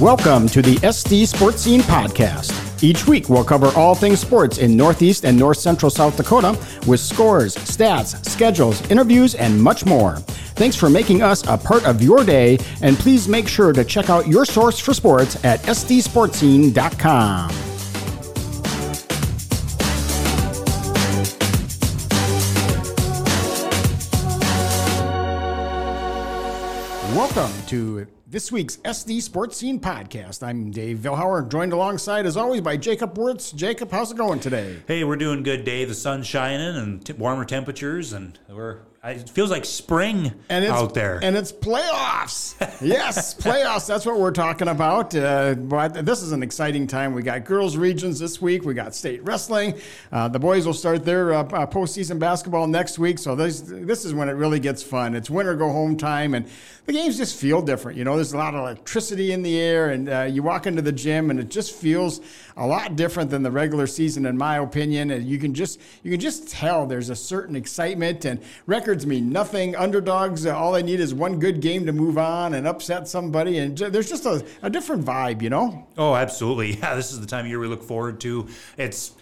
Welcome to the SD SportScene Podcast. Each week, we'll cover all things sports in Northeast and North Central South Dakota with scores, stats, schedules, interviews, and much more. Thanks for making us a part of your day, and please make sure to check out your source for sports at sdsportscene.com. Welcome to this week's SD SportScene Podcast. I'm Dave Vilhauer, joined alongside, as always, by Jacob Wirtz. Jacob, how's it going today? Hey, we're doing good, Dave. The sun's shining and t- warmer temperatures, and we're it feels like spring and it's, out there. And it's playoffs. yes, playoffs. That's what we're talking about. Uh, but this is an exciting time. We got girls' regions this week. We got state wrestling. Uh, the boys will start their uh, uh, postseason basketball next week. So this this is when it really gets fun. It's winter go home time, and the games just feel different. You know, there's a lot of electricity in the air, and uh, you walk into the gym, and it just feels a lot different than the regular season, in my opinion. And you can just you can just tell there's a certain excitement and records records mean nothing. Underdogs, uh, all they need is one good game to move on and upset somebody. And j- there's just a, a different vibe, you know? Oh, absolutely. Yeah, this is the time of year we look forward to. It's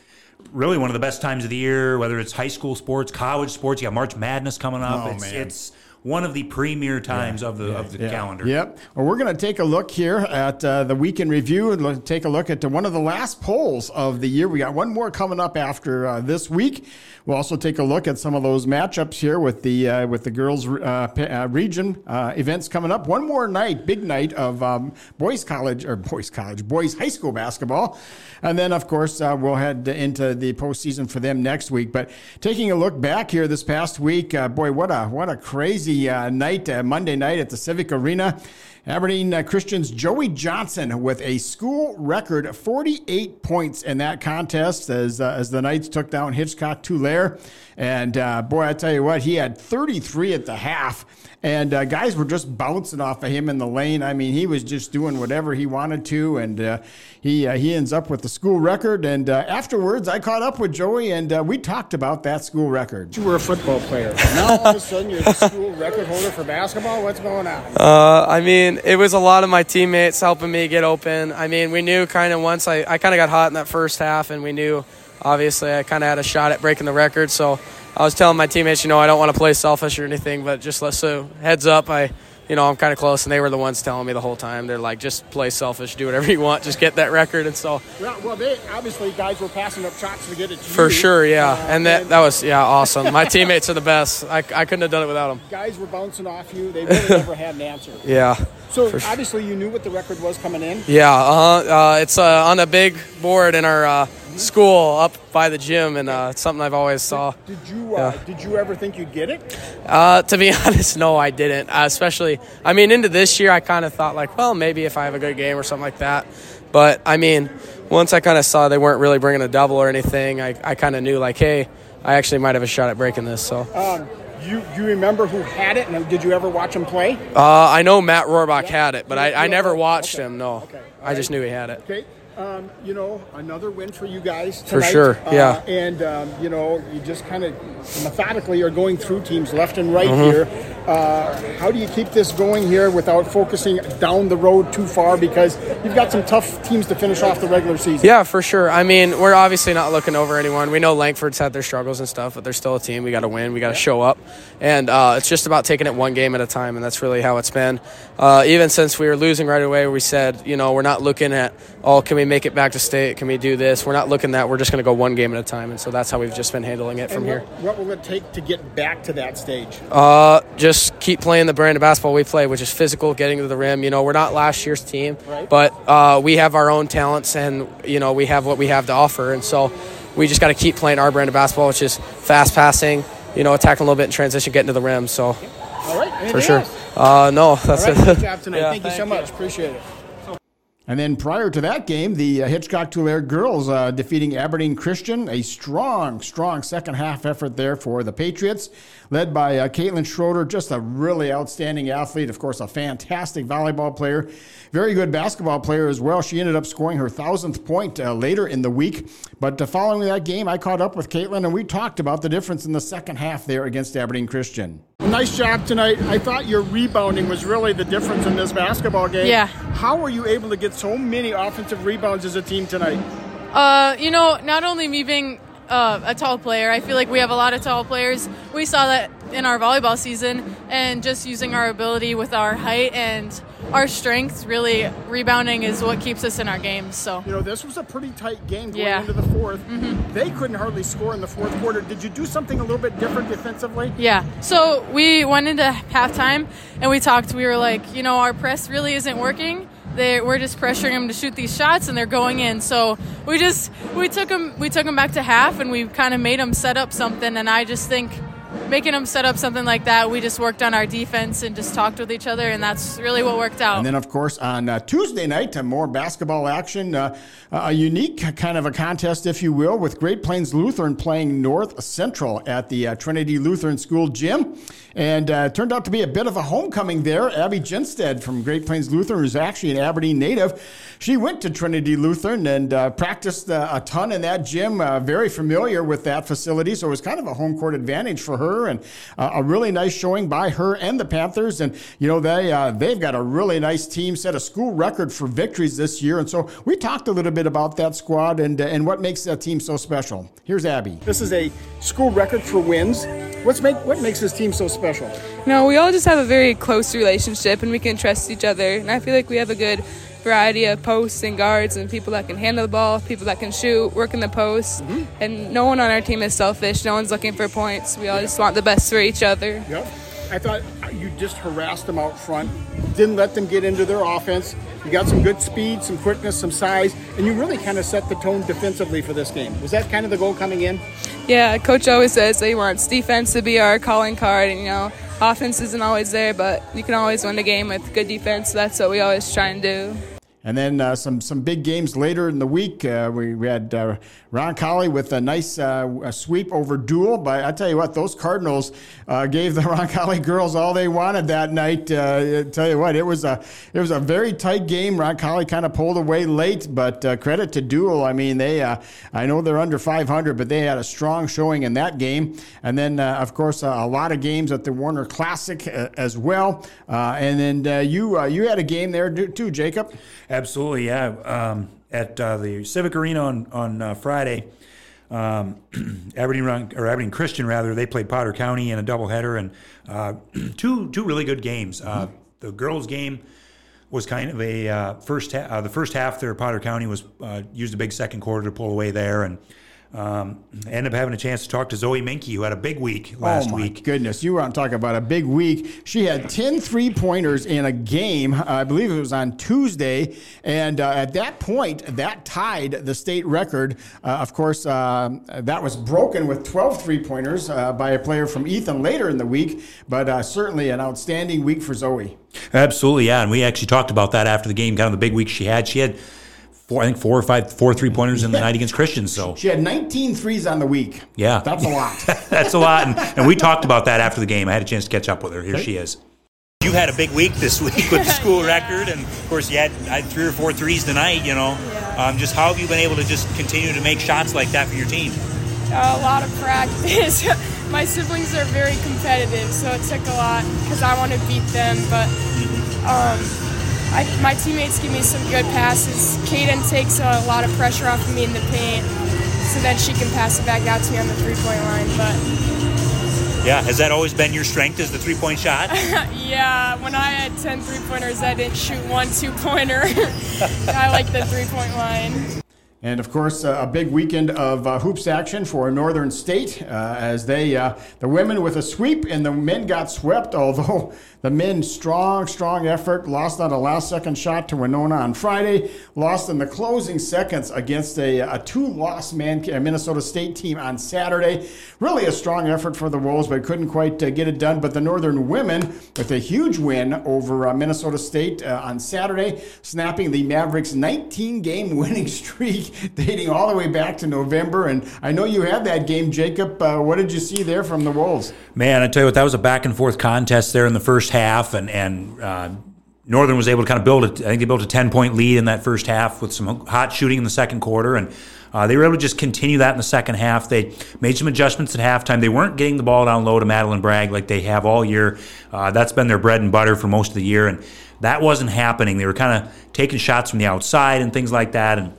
really one of the best times of the year, whether it's high school sports, college sports. You got March Madness coming up. Oh, it's, man. it's one of the premier times yeah, of the yeah, of the yeah. calendar. Yep. Well, we're going to take a look here at uh, the week in review and take a look at one of the last polls of the year. We got one more coming up after uh, this week. We'll also take a look at some of those matchups here with the uh, with the girls uh, uh, region uh, events coming up. One more night, big night of um, boys college or boys college, boys high school basketball, and then of course we'll head into the postseason for them next week. But taking a look back here this past week, boy, what a what a crazy uh, night, uh, Monday night at the Civic Arena. Aberdeen uh, Christian's Joey Johnson with a school record 48 points in that contest as, uh, as the Knights took down Hitchcock Tulare. And uh, boy, I tell you what, he had 33 at the half. And uh, guys were just bouncing off of him in the lane. I mean, he was just doing whatever he wanted to. And uh, he, uh, he ends up with the school record. And afterwards, I caught up with Joey and we talked about that school record. You were a football player. Now all of a sudden you're the school record holder for basketball. What's going on? I mean, it was a lot of my teammates helping me get open. I mean, we knew kind of once I, I kind of got hot in that first half, and we knew obviously I kind of had a shot at breaking the record. So I was telling my teammates, you know, I don't want to play selfish or anything, but just let so heads up, I you know, I'm kind of close, and they were the ones telling me the whole time. They're like, just play selfish, do whatever you want, just get that record. And so, well, well they obviously guys were passing up shots to get it to for sure, yeah. Uh, and that that was yeah, awesome. My teammates are the best. I, I couldn't have done it without them. Guys were bouncing off you. They really never had an answer. Yeah. So obviously, you knew what the record was coming in. Yeah. Uh-huh. Uh, it's uh, on a big board in our uh, school up by the gym, and uh, it's something I've always saw. Did, did you uh, yeah. Did you ever think you'd get it? Uh, to be honest, no, I didn't. Uh, especially, I mean, into this year, I kind of thought like, well, maybe if I have a good game or something like that. But I mean, once I kind of saw they weren't really bringing a double or anything, I, I kind of knew like, hey, I actually might have a shot at breaking this. So. Um, you, you remember who had it, and did you ever watch him play? Uh, I know Matt Rohrbach yeah. had it, but I, I never watched okay. him. No, okay. I right. just knew he had it. Okay. Um, you know, another win for you guys tonight. For sure, yeah. Uh, and um, you know, you just kind of methodically are going through teams left and right mm-hmm. here. Uh, how do you keep this going here without focusing down the road too far? Because you've got some tough teams to finish off the regular season. Yeah, for sure. I mean, we're obviously not looking over anyone. We know Langford's had their struggles and stuff, but they're still a team. We got to win. We got to show up, and uh, it's just about taking it one game at a time, and that's really how it's been. Uh, even since we were losing right away, we said, you know, we're not looking at, oh, can we make it back to state? Can we do this? We're not looking that. We're just going to go one game at a time, and so that's how we've just been handling it and from what, here. What will it take to get back to that stage? Uh, just keep playing the brand of basketball we play, which is physical, getting to the rim. You know, we're not last year's team, right. but uh, we have our own talents, and you know, we have what we have to offer, and so we just got to keep playing our brand of basketball, which is fast passing. You know, attacking a little bit in transition, getting to the rim. So, all right, Anything for sure. Uh, no, that's right, it. Good job tonight. yeah, thank, thank you so much. Appreciate it. And then prior to that game, the uh, Hitchcock Tulare girls uh, defeating Aberdeen Christian. A strong, strong second half effort there for the Patriots, led by uh, Katelyn Schroeder, just a really outstanding athlete. Of course, a fantastic volleyball player, very good basketball player as well. She ended up scoring her thousandth point uh, later in the week. But uh, following that game, I caught up with Katelyn and we talked about the difference in the second half there against Aberdeen Christian. Nice job tonight. I thought your rebounding was really the difference in this basketball game. Yeah. How were you able to get so many offensive rebounds as a team tonight? Uh, you know, not only me being uh, a tall player, I feel like we have a lot of tall players. We saw that in our volleyball season, and just using our ability with our height and our strength, really rebounding is what keeps us in our games. So You know, this was a pretty tight game going Yeah. into the 4th They couldn't hardly score in the fourth quarter. Did you do something a little bit different defensively? Yeah. So we went into halftime and we talked. We were like, you know, our press really isn't working. They, we're just pressuring them to shoot these shots and they're going in. So we just we took them we took them back to half and we kind of made them set up something. And I just think making them set up something like that, we just worked on our defense and just talked with each other, and that's really what worked out. And then, of course, on uh, Tuesday night, uh, more basketball action. Uh, a unique kind of a contest, if you will, with Great Plains Lutheran playing North Central at the uh, Trinity Lutheran School gym. And uh, turned out to be a bit of a homecoming there. Abby Kjenstad from Great Plains Lutheran, who's actually an Aberdeen native, she went to Trinity Lutheran and uh, practiced uh, a ton in that gym, uh, very familiar with that facility. So it was kind of a home court advantage for her and uh, a really nice showing by her and the Panthers. And, you know, they, uh, they've got a really nice team, set a school record for victories this year. And so we talked a little bit about that squad and, uh, and what makes that team so special. Here's Abby. This is a school record for wins. What's make what makes this team so special? No, we all just have a very close relationship and we can trust each other. And I feel like we have a good variety of posts and guards and people that can handle the ball, people that can shoot, work in the post. Mm-hmm. And no one on our team is selfish. No one's looking for points. We all just want the best for each other. Yep. I thought you just harassed them out front, didn't let them get into their offense. You got some good speed, some quickness, some size, and you really kind of set the tone defensively for this game. Was that kind of the goal coming in? Yeah, coach always says that he wants defense to be our calling card. And, you know, offense isn't always there, but you can always win the game with good defense. So That's what we always try and do. And then uh, some some big games later in the week. Uh, we, we had uh, Roncalli with a nice uh, a sweep over Dual. But I tell you what, those Cardinals uh, gave the Roncalli girls all they wanted that night. Uh, I tell you what, it was a it was a very tight game. Roncalli kind of pulled away late, but credit to Dual. I mean, they I know they're under 500, but they had a strong showing in that game. And then of course a lot of games at the Warner Classic as well. And then you you had a game there too, Jacob. Absolutely, yeah. Um, at uh, the Civic Arena on on uh, Friday, um, Aberdeen Run- or Aberdeen Christian rather, they played Potter County in a doubleheader and uh, two two really good games. Uh, the girls' game was kind of a uh, first ha- uh, the first half there. Potter County was uh, used a big second quarter to pull away there and. Um, ended up having a chance to talk to Zoe Meinke, who had a big week last oh my week. goodness, you want to talk about a big week. She had 10 three pointers in a game. I believe it was on Tuesday. And uh, at that point, that tied the state record. Uh, of course, uh, that was broken with 12 three pointers uh, by a player from Ethan later in the week. But uh, certainly an outstanding week for Zoe. Absolutely, yeah. And we actually talked about that after the game, kind of the big week she had. She had four, I think four or five, four three pointers in the night against Christians. So She had 19 threes on the week. Yeah. That's a lot. that's a lot. And, and we talked about that after the game. I had a chance to catch up with her. Here she is. You had a big week this week with the school record, and of course you had, had three or four threes tonight. You know, um, just how have you been able to just continue to make shots like that for your team? a lot of practice. My siblings are very competitive, so it took a lot because I want to beat them. But um, I, my teammates give me some good passes. Kaden takes a lot of pressure off of me in the paint, so then she can pass it back out to me on the three-point line. But Yeah, has that always been your strength? Is the three point shot? yeah, when I had 10 three-pointers, I didn't shoot one two-pointer. I like the three-point line. And of course, uh, a big weekend of uh, hoops action for Northern State uh, as they, uh, the women with a sweep and the men got swept. Although the men, strong, strong effort, lost on a last second shot to Winona on Friday, lost in the closing seconds against a, a two loss man, Minnesota State team on Saturday. Really a strong effort for the Wolves, but couldn't quite uh, get it done. But the Northern women with a huge win over uh, Minnesota State uh, on Saturday, snapping the Mavericks' 19 game winning streak dating all the way back to November. And I know you had that game, Jacob. Uh, what did you see there from the Wolves? Man, I tell you what, that was a back and forth contest there in the first half, and and uh, Northern was able to kind of build it. I think they built a ten point lead in that first half with some hot shooting in the second quarter, and uh, they were able to just continue that in the second half. They made some adjustments at halftime. They weren't getting the ball down low to Madeline Bragg like they have all year. Uh, that's been their bread and butter for most of the year, and that wasn't happening. They were kind of taking shots from the outside and things like that, and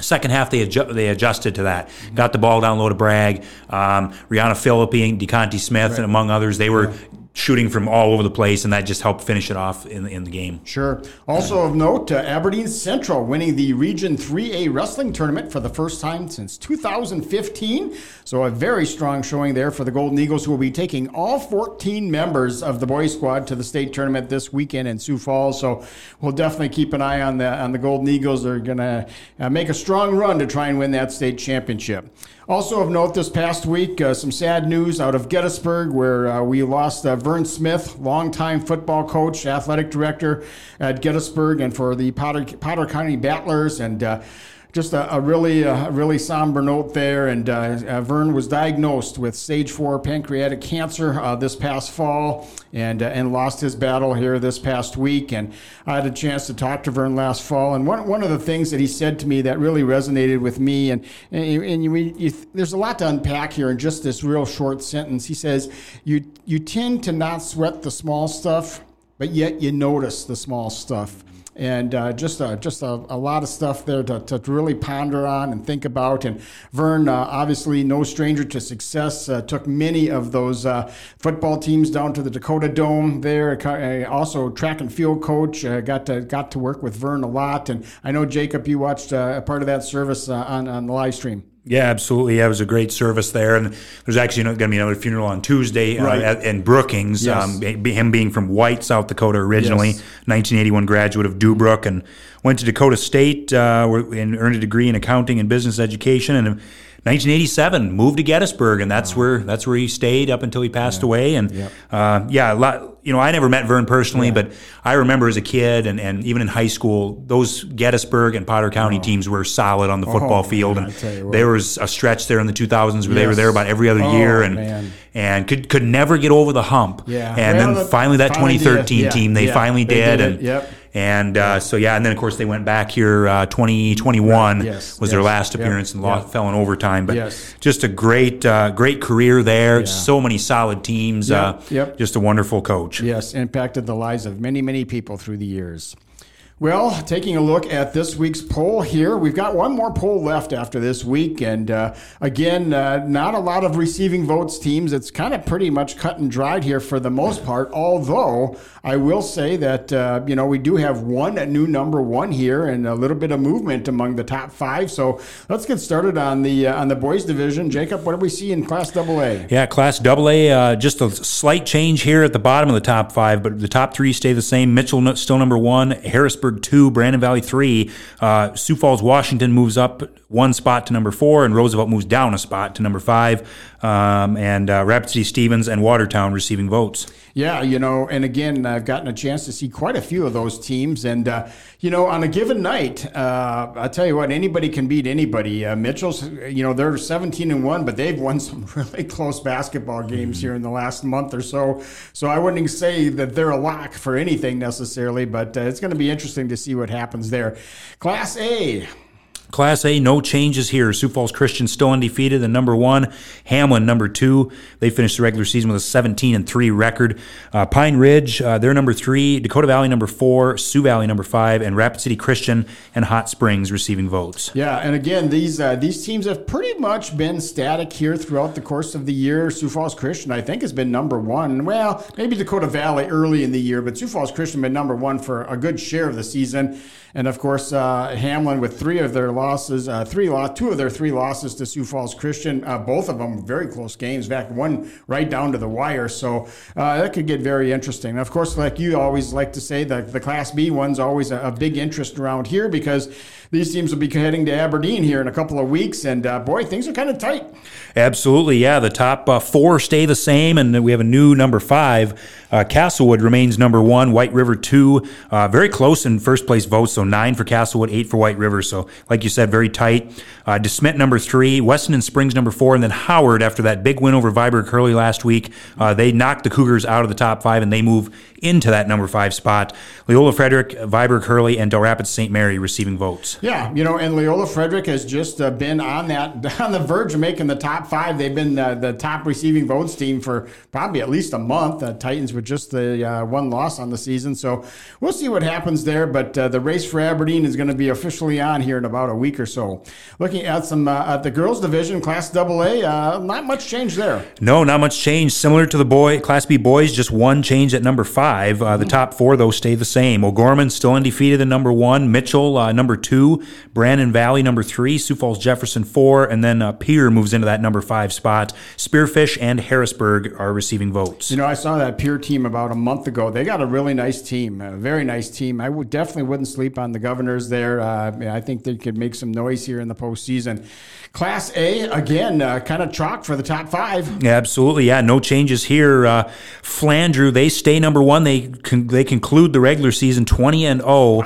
Second half, they adju- they adjusted to that. Got the ball down low to Bragg. Um, Rihanna Philippi and Decontee Smith, right. and among others, they were shooting from all over the place, and that just helped finish it off in, in the game. Sure. Also of note, uh, Aberdeen Central winning the Region 3A wrestling tournament for the first time since 2015. So a very strong showing there for the Golden Eagles, who will be taking all 14 members of the boys squad to the state tournament this weekend in Sioux Falls. So we'll definitely keep an eye on the on the Golden Eagles. They're going to uh, make a strong run to try and win that state championship. Also of note this past week, uh, some sad news out of Gettysburg where uh, we lost uh, Vern Smith, longtime football coach, athletic director at Gettysburg, and for the Potter, Potter County Battlers. And uh, just a, a really, a really somber note there. And uh, uh, Vern was diagnosed with stage four pancreatic cancer uh, this past fall, and uh, and lost his battle here this past week. And I had a chance to talk to Vern last fall, and one one of the things that he said to me that really resonated with me, and and, and you, you, there's a lot to unpack here in just this real short sentence. He says you you tend to not sweat the small stuff, but yet you notice the small stuff and uh, just just a, a, lot of stuff there to, to, really ponder on and think about. And Vern, uh, obviously no stranger to success, uh, took many of those uh, football teams down to the Dakota Dome there. Uh, also track and field coach, got to got to work with Vern a lot. And I know Jacob, you watched a part of that service on on the live stream. Yeah, absolutely. Yeah, it was a great service there, and there's actually going to be another funeral on Tuesday uh, right. uh, at, in Brookings. Yes. Um, him being from White, South Dakota originally, yes. 1981 graduate of Deubrook, and went to Dakota State uh, and earned a degree in accounting and business education, and 1987 moved to Gettysburg, and that's wow. where that's where he stayed up until he passed yeah. away. And yep. uh, yeah, a lot. You know, I never met Vern personally, yeah. but I remember as a kid and, and even in high school, those Gettysburg and Potter County oh. teams were solid on the football oh, field, man, and there was a stretch there in the 2000s where yes. they were there about every other oh, year, and man. and could could never get over the hump. Yeah, and well, then finally that finally 2013 did. team, they yeah. finally they did, did and yep. And uh, so yeah, and then of course they went back here. Uh, 2021 right. yes. was yes. their last appearance yep. and lost, yep. fell in overtime. But yes. just a great, uh, great career there. Yeah. So many solid teams. Yep. Uh, yep. Just a wonderful coach. Yes, impacted the lives of many, many people through the years. Well, taking a look at this week's poll here, we've got one more poll left after this week. And uh, again, uh, not a lot of receiving votes teams. It's kind of pretty much cut and dried here for the most part. Although I will say that, uh, you know, we do have one new number one here and a little bit of movement among the top five. So let's get started on the uh, on the boys division. Jacob, what do we see in Class AA? Yeah, Class AA, uh, just a slight change here at the bottom of the top five, but the top three stay the same. Mitchell still number one, Harrisburg two, Brandon Valley three. Uh, Sioux Falls, Washington moves up one spot to number four, and Roosevelt moves down a spot to number five. Um, and uh, Rapid City Stevens and Watertown receiving votes. Yeah, you know, and again, I've gotten a chance to see quite a few of those teams. And, uh, you know, on a given night, uh, I'll tell you what, anybody can beat anybody. Uh, Mitchell's, you know, they're 17 and 1, but they've won some really close basketball games mm-hmm. here in the last month or so. So I wouldn't say that they're a lock for anything necessarily, but uh, it's going to be interesting to see what happens there. Class A, Class A, no changes here. Sioux Falls Christian still undefeated, the number one. Hamlin, number two. They finished the regular season with a 17 and three record. Uh, Pine Ridge, uh, they're number three. Dakota Valley, number four. Sioux Valley, number five, and Rapid City Christian and Hot Springs receiving votes. Yeah, and again, these uh, these teams have pretty much been static here throughout the course of the year. Sioux Falls Christian, I think, has been number one. Well, maybe Dakota Valley early in the year, but Sioux Falls Christian been number one for a good share of the season. And of course, uh, Hamlin with three of their losses, uh, three loss, two of their three losses to Sioux Falls Christian, uh, both of them very close games. In fact, one right down to the wire. So uh, that could get very interesting. Of course, like you always like to say, the, the Class B one's always a, a big interest around here because these teams will be heading to Aberdeen here in a couple of weeks. And uh, boy, things are kind of tight. Absolutely, yeah. The top uh, four stay the same, and we have a new number five. Uh, Castlewood remains number one. White River two, uh, very close in first place votes. So nine for Castlewood, eight for White River. So, like you said, very tight. Uh, DeSmet number three, Wessington Springs number four, and then Howard after that big win over Viborg Hurley last week. Uh, they knocked the Cougars out of the top five and they move into that number five spot. Leola Frederick, Viborg Hurley, and Dell Rapids St. Mary receiving votes. Yeah, you know, and Leola Frederick has just uh, been on that on the verge of making the top five. They've been uh, the top receiving votes team for probably at least a month. Uh, Titans with just the uh, one loss on the season, so we'll see what happens there. But uh, the race for Aberdeen is going to be officially on here in about a week or so. Looking at some uh, at the girls division, Class AA, not much change there. No, not much change. Similar to the boy Class B boys, just one change at number five. Uh, the top four, though, stay the same. O'Gorman still undefeated at number one. Mitchell, uh, number two. Brandon Valley, number three. Sioux Falls Jefferson, four. And then uh, moves into that number five spot. Spearfish and Harrisburg are receiving votes. You know, I saw that Pierre team about a month ago. They got a really nice team, a very nice team. I would definitely wouldn't sleep on the governors there. Uh, I think they could make some noise here in the postseason. Class A, again, uh, kind of chalk for the top five. Yeah, absolutely. Yeah, no changes here. Uh, Flandreau, they stay number one. They con- they conclude the regular season 20 and 0.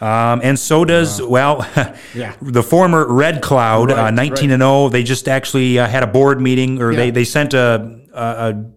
Um, and so does well, yeah. the former Red Cloud, uh, right, uh, 19 right. and 0. They just actually uh, had a board meeting, or yeah. they they sent a, a, a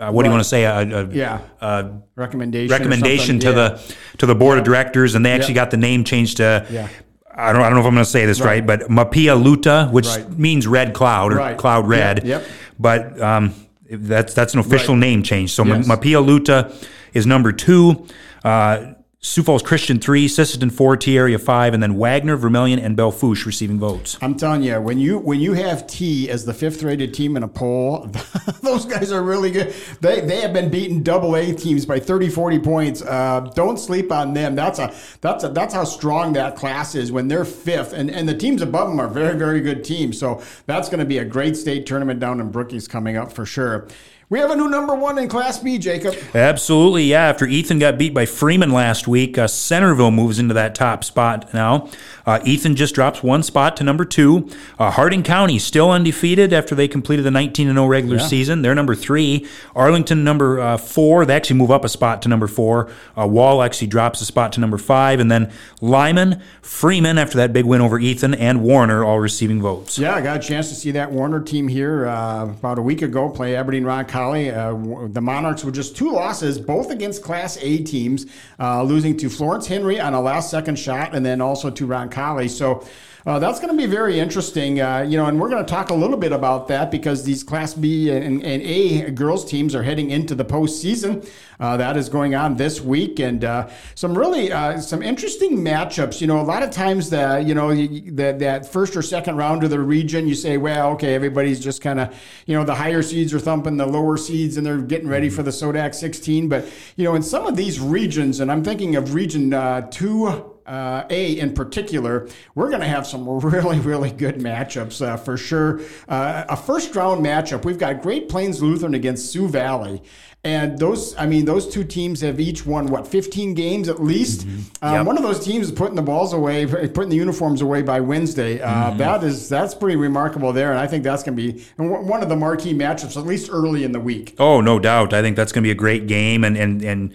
uh, what do you want to say? A, a yeah, a recommendation. Recommendation to yeah. the to the board yeah. of directors, and they actually got the name changed to yeah. I don't, I don't know if I'm going to say this right, right but Mahpiya Luta, which right. means red cloud or right. cloud red. Yep. yep. But um, that's that's an official name change. So yes. Mahpiya Luta is number two. Uh, Sioux Falls Christian three, Sisseton four, Tea Area five, and then Wagner, Vermillion, and Belle Fourche receiving votes. I'm telling you, when you when you have Tea as the fifth rated team in a poll, those guys are really good. They they have been beating double A teams by 30, 40 points. Uh, don't sleep on them. That's a that's a that's how strong that class is when they're fifth, and and the teams above them are very very good teams. So that's going to be a great state tournament down in Brookings coming up for sure. We have a new number one in Class B, Jacob. Absolutely, yeah. After Ethan got beat by Freeman last week, uh, Centerville moves into that top spot now. Uh, Ethan just drops one spot to number two. Uh, Harding County still undefeated after they completed the 19 0 regular yeah. season. They're number three. Arlington number uh, four. They actually move up a spot to number four. Uh, Wall actually drops a spot to number five, and then Lyman, Freeman after that big win over Ethan, and Warner all receiving votes. Yeah, I got a chance to see that Warner team here uh, about a week ago play Aberdeen Ron uh, the Monarchs were just two losses, both against Class A teams, uh, losing to Florence Henry on a last second shot and then also to Roncalli. So uh, that's going to be very interesting, uh, you know, and we're going to talk a little bit about that because these Class B and, and A girls teams are heading into the postseason. Uh, that is going on this week, and uh, some really uh, some interesting matchups. You know, a lot of times the you know that that first or second round of the region, you say, well, okay, everybody's just kind of you know the higher seeds are thumping the lower seeds, and they're getting ready for the SoDak 16. But you know, in some of these regions, and I'm thinking of Region uh, Two uh, A in particular, we're going to have some really, really good matchups uh, for sure. Uh, a first round matchup, we've got Great Plains Lutheran against Sioux Valley. And those, I mean, those two teams have each won what 15 games at least. Mm-hmm. Um, yep. One of those teams is putting the balls away, putting the uniforms away by Wednesday. Uh, mm-hmm. That is that's pretty remarkable there, and I think that's going to be one of the marquee matchups at least early in the week. Oh, no doubt. I think that's going to be a great game, and and and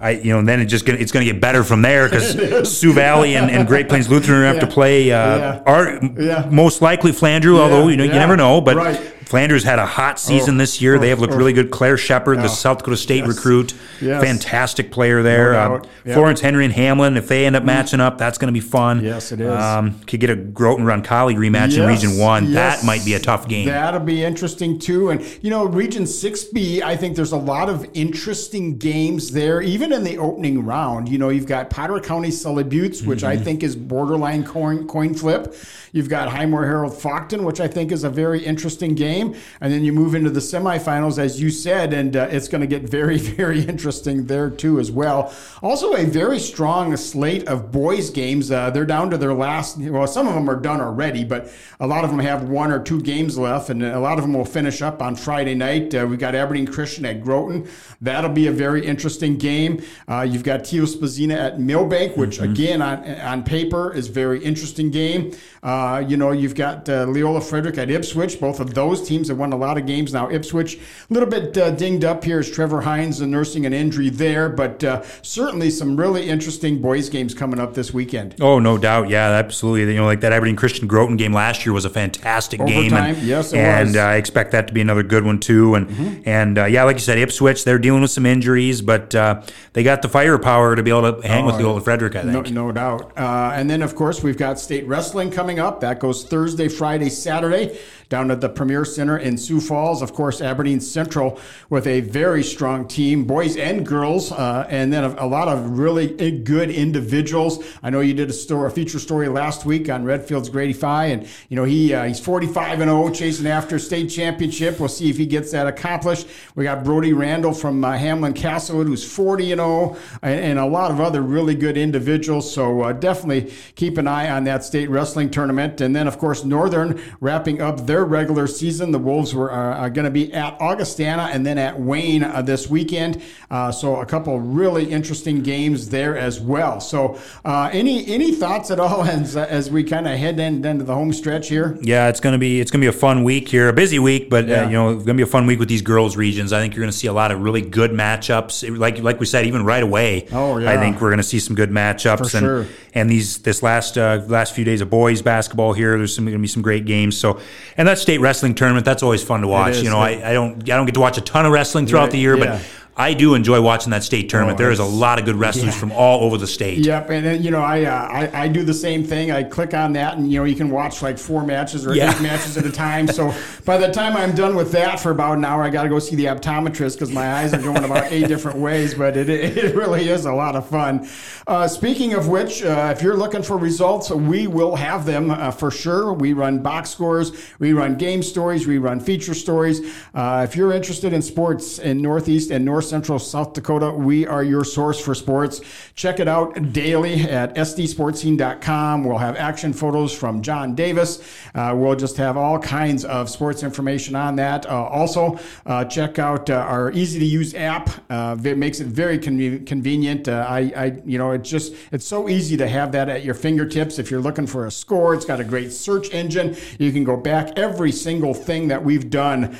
I, you know, and then it just gonna, it's going to get better from there because Sioux Valley and, and, Great Plains Lutheran have yeah. to play. Uh, yeah. Are yeah. most likely Flandreau, although you know you never know. But right. Flandreau had a hot season oh, this year. Oh, they have looked oh, really good. Claire Shepard, the South Dakota State yes. recruit, yes. fantastic player there. No uh, yep. Florence Henry and Hamlin, if they end up mm. matching up, that's going to be fun. Yes, it is. Um, could get a Groton Roncalli rematch yes. in Region 1. Yes. That might be a tough game. That'll be interesting, too. And, you know, Region 6B, I think there's a lot of interesting games there, even in the opening round. You know, you've got Potter County Sully Buttes, which mm-hmm. I think is borderline coin, coin flip. You've got Highmore Harold Faulkton, which I think is a very interesting game. And then you move into the semifinals, as you said, and uh, it's going to get very, very interesting there too as well. Also, a very strong slate of boys games. Uh, they're down to their last. Well, some of them are done already, but a lot of them have one or two games left, and a lot of them will finish up on Friday night. Uh, we've got Aberdeen Christian at Groton. That'll be a very interesting game. Uh, you've got Tiospa Zina at Milbank, which mm-hmm. again on on paper is very interesting game. Uh, you know, you've got uh, Leola Frederick at Ipswich. Both of those both teams have won a lot of games now. Ipswich, a little bit uh, dinged up here as Trevor Hines nursing an injury there, but uh, certainly some really interesting boys games coming up this weekend. Oh, no doubt. Yeah, absolutely. You know, like that Aberdeen Christian Groton game last year was a fantastic game. And, yes, and uh, I expect that to be another good one, too. And, and uh, yeah, like you said, Ipswich, they're dealing with some injuries, but uh, they got the firepower to be able to hang with the old Frederick, I No, think. no doubt. Uh, and then, of course, we've got state wrestling coming up. That goes Thursday, Friday, Saturday down at the Premier Center in Sioux Falls. Of course, Aberdeen Central with a very strong team, boys and girls, uh, and then a, a lot of really good individuals. I know you did a story, a feature story last week on Redfield's Grady Phi, and you know he uh, he's 45 and 0, chasing after state championship. We'll see if he gets that accomplished. We got Brody Randall from uh, Hamlin Castlewood, who's 40 and 0, and, and a lot of other really good individuals. So uh, definitely keep an eye on that state wrestling tournament. And then, of course, Northern wrapping up their regular season. The Wolves were uh, going to be at Augustana and then at Wayne uh, this weekend. Uh, so a couple really interesting games there as well. So uh, any any thoughts at all as as we kind of head in, into the home stretch here? Yeah, it's gonna be it's gonna be a fun week here, a busy week, but Yeah. uh, you know it's gonna be a fun week with these girls regions. I think you're gonna see a lot of really good matchups. Like like we said, even right away. Oh, yeah. I think we're gonna see some good matchups. For and sure. and these this last uh, last few days of boys basketball here, there's some, gonna be some great games. So and that state wrestling tournament, that's always fun to watch. is, you know, yeah. I, I don't I don't get to watch a ton of wrestling throughout Right, the year, yeah. but I do enjoy watching that state tournament. Oh, there is a lot of good wrestlers from all over the state. Yep, and then, you know I, uh, I I do the same thing. I click on that, and you know you can watch like four matches or Yeah. eight matches at a time. So by the time I'm done with that for about an hour, I got to go see the optometrist because my eyes are going about eight different ways. But it, it really is a lot of fun. Uh, speaking of which, uh, if you're looking for results, we will have them uh, for sure. We run box scores, we run game stories, we run feature stories. Uh, if you're interested in sports in Northeast and North Central South Dakota, we are your source for sports. Check it out daily at sdsportscene.com. We'll have action photos from John Davis. Uh, we'll just have all kinds of sports information on that. Uh, also, uh, check out uh, our easy to use app. Uh, it makes it very conve- convenient. I, I, you know, it's just it's so easy to have that at your fingertips. If you're looking for a score, it's got a great search engine. You can go back. Every single thing that we've done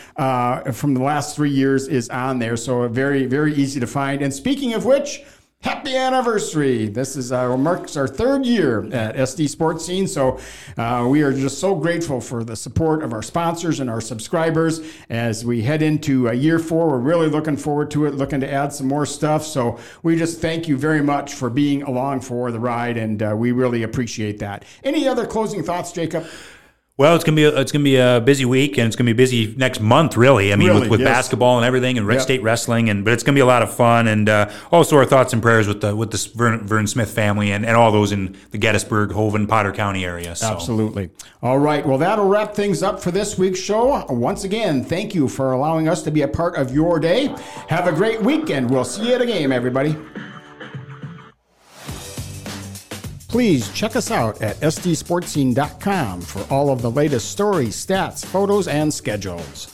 from the last three years is on there. So a very, very easy to find. And speaking of which. Happy anniversary! This is uh, marks our third year at SD SportScene, so uh, we are just so grateful for the support of our sponsors and our subscribers as we head into uh, year four. We're really looking forward to it, looking to add some more stuff. So we just thank you very much for being along for the ride, and uh, we really appreciate that. Any other closing thoughts, Jacob? Well, it's gonna be a, it's gonna be a busy week, and it's gonna be busy next month. Really, I mean, Really, with, with yes. basketball and everything, and red Yep. state wrestling, and but it's gonna be a lot of fun, and uh, also our thoughts and prayers with the with the Vern, Vern Smith family and, and all those in the Gettysburg, Hoven, Potter County area. So. Absolutely. All right. Well, that'll wrap things up for this week's show. Once again, thank you for allowing us to be a part of your day. Have a great weekend. We'll see you at a game, everybody. Please check us out at sdsportscene.com for all of the latest stories, stats, photos, and schedules.